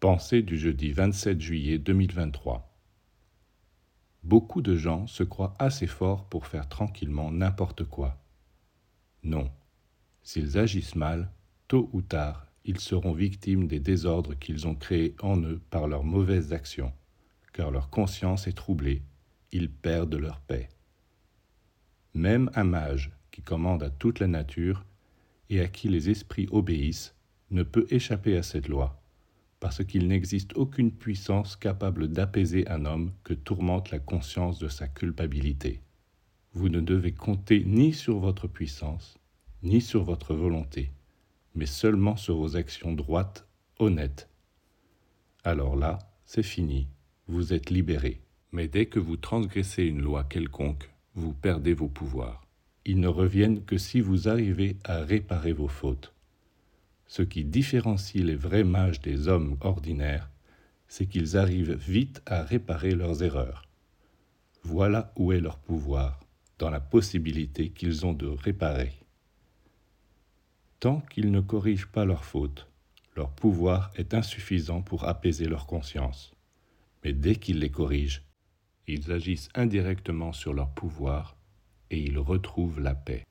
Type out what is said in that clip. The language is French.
Pensée du jeudi 27 juillet 2023. Beaucoup de gens se croient assez forts pour faire tranquillement n'importe quoi. Non. S'ils agissent mal, tôt ou tard, ils seront victimes des désordres qu'ils ont créés en eux par leurs mauvaises actions, car leur conscience est troublée, ils perdent leur paix. Même un mage qui commande à toute la nature et à qui les esprits obéissent ne peut échapper à cette loi, parce qu'il n'existe aucune puissance capable d'apaiser un homme que tourmente la conscience de sa culpabilité. Vous ne devez compter ni sur votre puissance, ni sur votre volonté mais seulement sur vos actions droites, honnêtes. Alors là, c'est fini, vous êtes libéré. Mais dès que vous transgressez une loi quelconque, vous perdez vos pouvoirs. Ils ne reviennent que si vous arrivez à réparer vos fautes. Ce qui différencie les vrais mages des hommes ordinaires, c'est qu'ils arrivent vite à réparer leurs erreurs. Voilà où est leur pouvoir, dans la possibilité qu'ils ont de réparer. Tant qu'ils ne corrigent pas leurs fautes, leur pouvoir est insuffisant pour apaiser leur conscience. Mais dès qu'ils les corrigent, ils agissent indirectement sur leur pouvoir et ils retrouvent la paix.